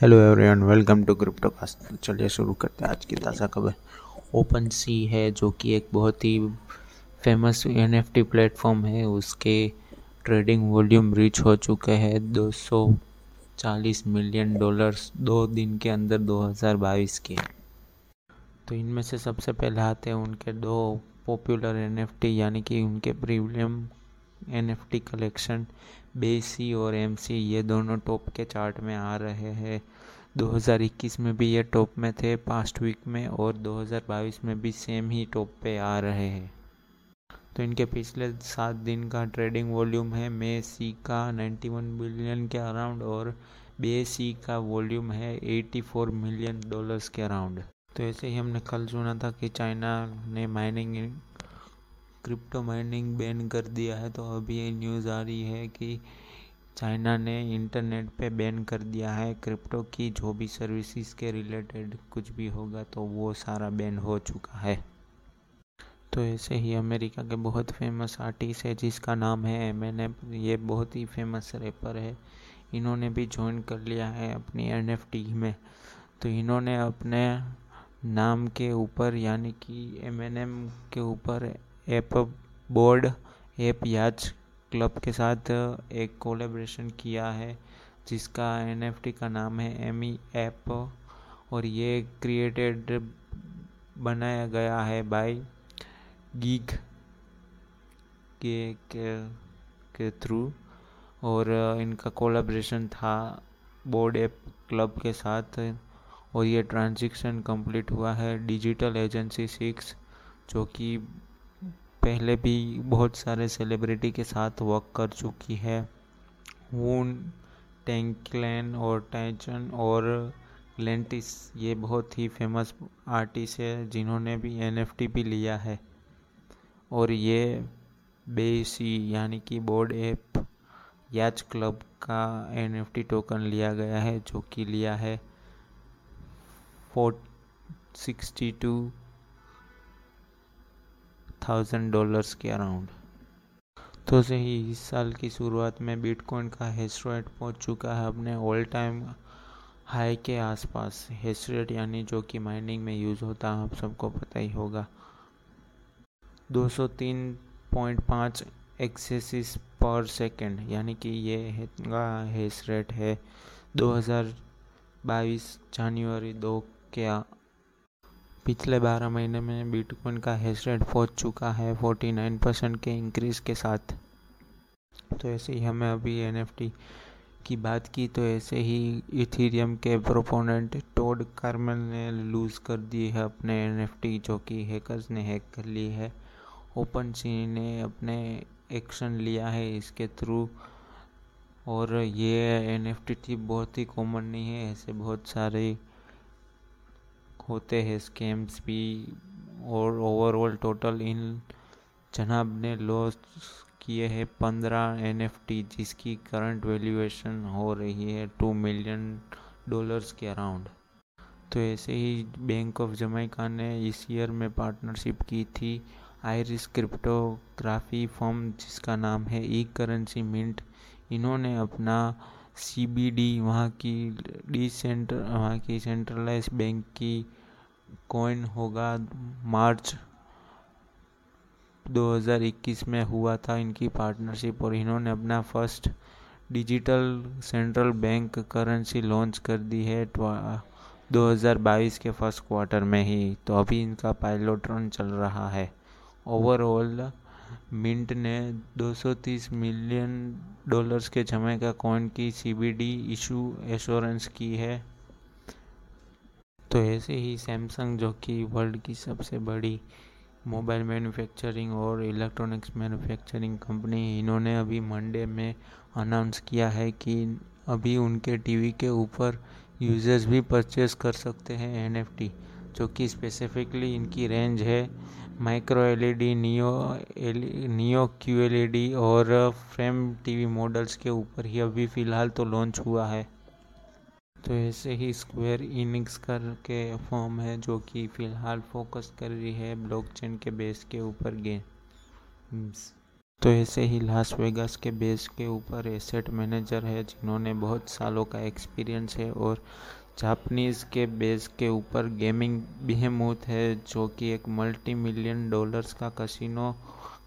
Hello everyone welcome to crypto cast चलिए शुरू करते हैं आज की ताज़ा खबर। ओपन सी है, जो कि एक बहुत ही famous N F T platform है। उसके ट्रेडिंग वॉल्यूम रीच हो चुके हैं 240 मिलियन डॉलर्स दो दिन के अंदर 2022 के। तो इनमें से सबसे पहले आते हैं उनके दो पॉपुलर एन एफ़ टी यानी कि उनके premium N F T collection बेसी और एम सी ये दोनों टॉप के चार्ट में आ रहे हैं। 2021 में भी ये टॉप में थे पास्ट वीक में, और 2022 में भी सेम ही टॉप पे आ रहे हैं। तो इनके पिछले सात दिन का ट्रेडिंग वॉल्यूम है। मे सी का 91 बिलियन के अराउंड और बे सी का वॉल्यूम है 84 मिलियन डॉलर्स के अराउंड तो ऐसे ही हमने कल सुना था कि चाइना ने माइनिंग क्रिप्टो माइनिंग बैन कर दिया है तो अभी ये न्यूज़ आ रही है कि चाइना ने इंटरनेट पे बैन कर दिया है क्रिप्टो की, जो भी सर्विसेज़ के रिलेटेड कुछ भी होगा तो वो सारा बैन हो चुका है। तो ऐसे ही अमेरिका के बहुत फ़ेमस आर्टिस्ट है, जिसका नाम है एम एन एफ़ ये बहुत ही फ़ेमस रैपर है। इन्होंने भी ज्वाइन कर लिया है अपनी एन एफ़ टी में। तो इन्होंने अपने नाम के ऊपर, यानी कि एम एन एम के ऊपर ape bored ape yacht club के साथ एक कोलेब्रेशन किया है जिसका एनएफटी का नाम है एम ई ऐप और ये क्रिएटेड बनाया गया है बाय गीक के, के के थ्रू और इनका कोलेब्रेशन था बोर्ड ऐप क्लब के साथ और ये ट्रांजेक्शन कंप्लीट हुआ है डिजिटल एजेंसी सिक्स जो कि पहले भी बहुत सारे सेलिब्रिटी के साथ वर्क कर चुकी है। वून टेंकलैन और टैचन और लेंटिस ये बहुत ही फ़ेमस आर्टिस्ट है जिन्होंने भी एनएफटी भी लिया है। और ये बेसी यानी कि बोर्ड ऐप याच क्लब का एनएफटी टोकन लिया गया है, जो कि लिया है। Four sixty two thousand dollars के अराउंड तो सही इस साल की शुरुआत में बिटकॉइन का हेस रेट पहुँच चुका है अपने ऑल टाइम हाई के आसपास. हेस रेट यानी जो कि माइनिंग में यूज़ होता है, आप सबको पता ही होगा. 203.5 एक्सेसिस पर सेकंड यानी कि ये हेस रेट है 2022 जनवरी दो के पिछले बारह महीने में बिटकॉइन का हैश रेट पहुँच चुका है 49 परसेंट के इंक्रीज़ के साथ। तो ऐसे ही हमें अभी एनएफटी की बात की तो ऐसे ही इथीरियम के प्रोपोनेंट टोड कार्मल ने लूज़ कर दी है अपने एनएफटी जो कि हैकर्स ने हैक कर ली है। ओपन सी ने अपने एक्शन लिया है इसके थ्रू और ये एनएफटी थी, बहुत ही कॉमन नहीं है, ऐसे बहुत सारे होते हैं स्कैम्स भी और ओवरऑल टोटल इन जनाब ने लॉस किए हैं पंद्रह एनएफटी जिसकी करंट वैल्यूएशन हो रही है टू मिलियन डॉलर्स के अराउंड तो ऐसे ही बैंक ऑफ़ जमैका ने इस ईयर में पार्टनरशिप की थी आयरिस क्रिप्टोग्राफी फॉर्म जिसका नाम है ई करेंसी मिंट इन्होंने अपना सी बी डी वहाँ की डी सेंटर वहाँ की सेंट्रलाइज बैंक की कॉइन होगा मार्च 2021 में हुआ था इनकी पार्टनरशिप और इन्होंने अपना first digital central bank currency launch कर दी है 2022 के फ़र्स्ट क्वार्टर में ही। तो अभी इनका पायलट रन चल रहा है। ओवरऑल मिंट ने 230 मिलियन डॉलर्स के जमे का कॉइन की सीबीडी इशू एश्योरेंस की है। तो ऐसे ही सैमसंग जो कि वर्ल्ड की सबसे बड़ी मोबाइल मैन्युफैक्चरिंग और इलेक्ट्रॉनिक्स मैन्युफैक्चरिंग कंपनी इन्होंने अभी मंडे में अनाउंस किया है कि अभी उनके टीवी के ऊपर यूज़र्स भी परचेस कर सकते हैं एनएफटी जो कि स्पेसिफिकली इनकी रेंज है micro LED neo L neo Q L और फ्रेम टीवी मॉडल्स के ऊपर ही अभी फ़िलहाल तो लॉन्च हुआ है। तो ऐसे ही स्क्वायर इनिक्स करके फॉर्म है जो कि फ़िलहाल फोकस कर रही है ब्लॉकचेन के बेस के ऊपर गेम्स तो ऐसे ही लास वेगास के बेस के ऊपर एसेट मैनेजर है जिन्होंने बहुत सालों का एक्सपीरियंस है और जापनीज़ के बेस के ऊपर गेमिंग बिहेमूथ है जो कि एक मल्टी मिलियन डॉलर्स का कसिनो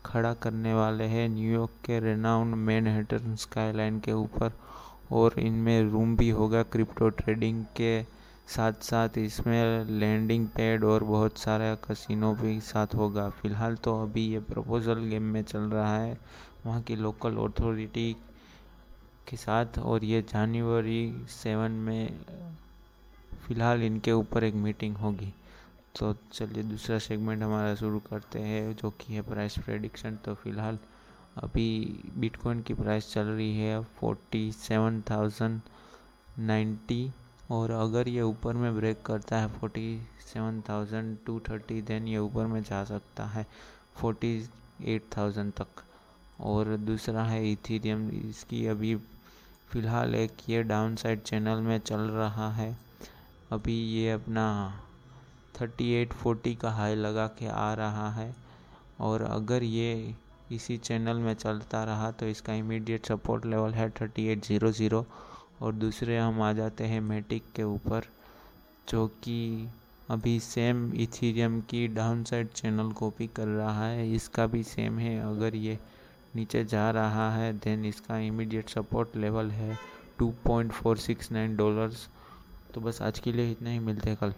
खड़ा करने वाले हैं. न्यूयॉर्क के रेनाउंड मैनहट्टन स्काईलाइन के ऊपर और इनमें रूम भी होगा क्रिप्टो ट्रेडिंग के साथ साथ इसमें लैंडिंग पैड और बहुत सारा कसिनो भी साथ होगा। फ़िलहाल तो अभी ये प्रपोज़ल गेम में चल रहा है, वहाँ की लोकल अथॉरिटी के साथ और ये जनवरी सेवन में फ़िलहाल इनके ऊपर एक मीटिंग होगी। तो चलिए दूसरा सेगमेंट हमारा शुरू करते हैं जो कि है प्राइस प्रेडिक्शन तो फ़िलहाल अभी बिटकॉइन की प्राइस चल रही है फोर्टी सेवन थाउज़ेंड नाइन्टी और अगर ये ऊपर में ब्रेक करता है forty seven thousand to thirty then ये ऊपर में जा सकता है फोर्टी एट थाउज़ेंड तक। और दूसरा है इथीरियम इसकी अभी फ़िलहाल एक ये डाउन साइड चैनल में चल रहा है। अभी ये अपना थर्टी एट फोर्टी का हाई लगा के आ रहा है। और अगर ये इसी चैनल में चलता रहा तो इसका इमीडिएट सपोर्ट लेवल है थर्टी एट ज़ीरो ज़ीरो और दूसरे हम आ जाते हैं मेटिक के ऊपर, जो कि अभी सेम इथीरियम की डाउन साइड चैनल कॉपी कर रहा है। इसका भी सेम है, अगर ये नीचे जा रहा है देन इसका इमीडिएट सपोर्ट लेवल है 2.469 डॉलर्स तो बस आज के लिए इतना ही, मिलते हैं कल।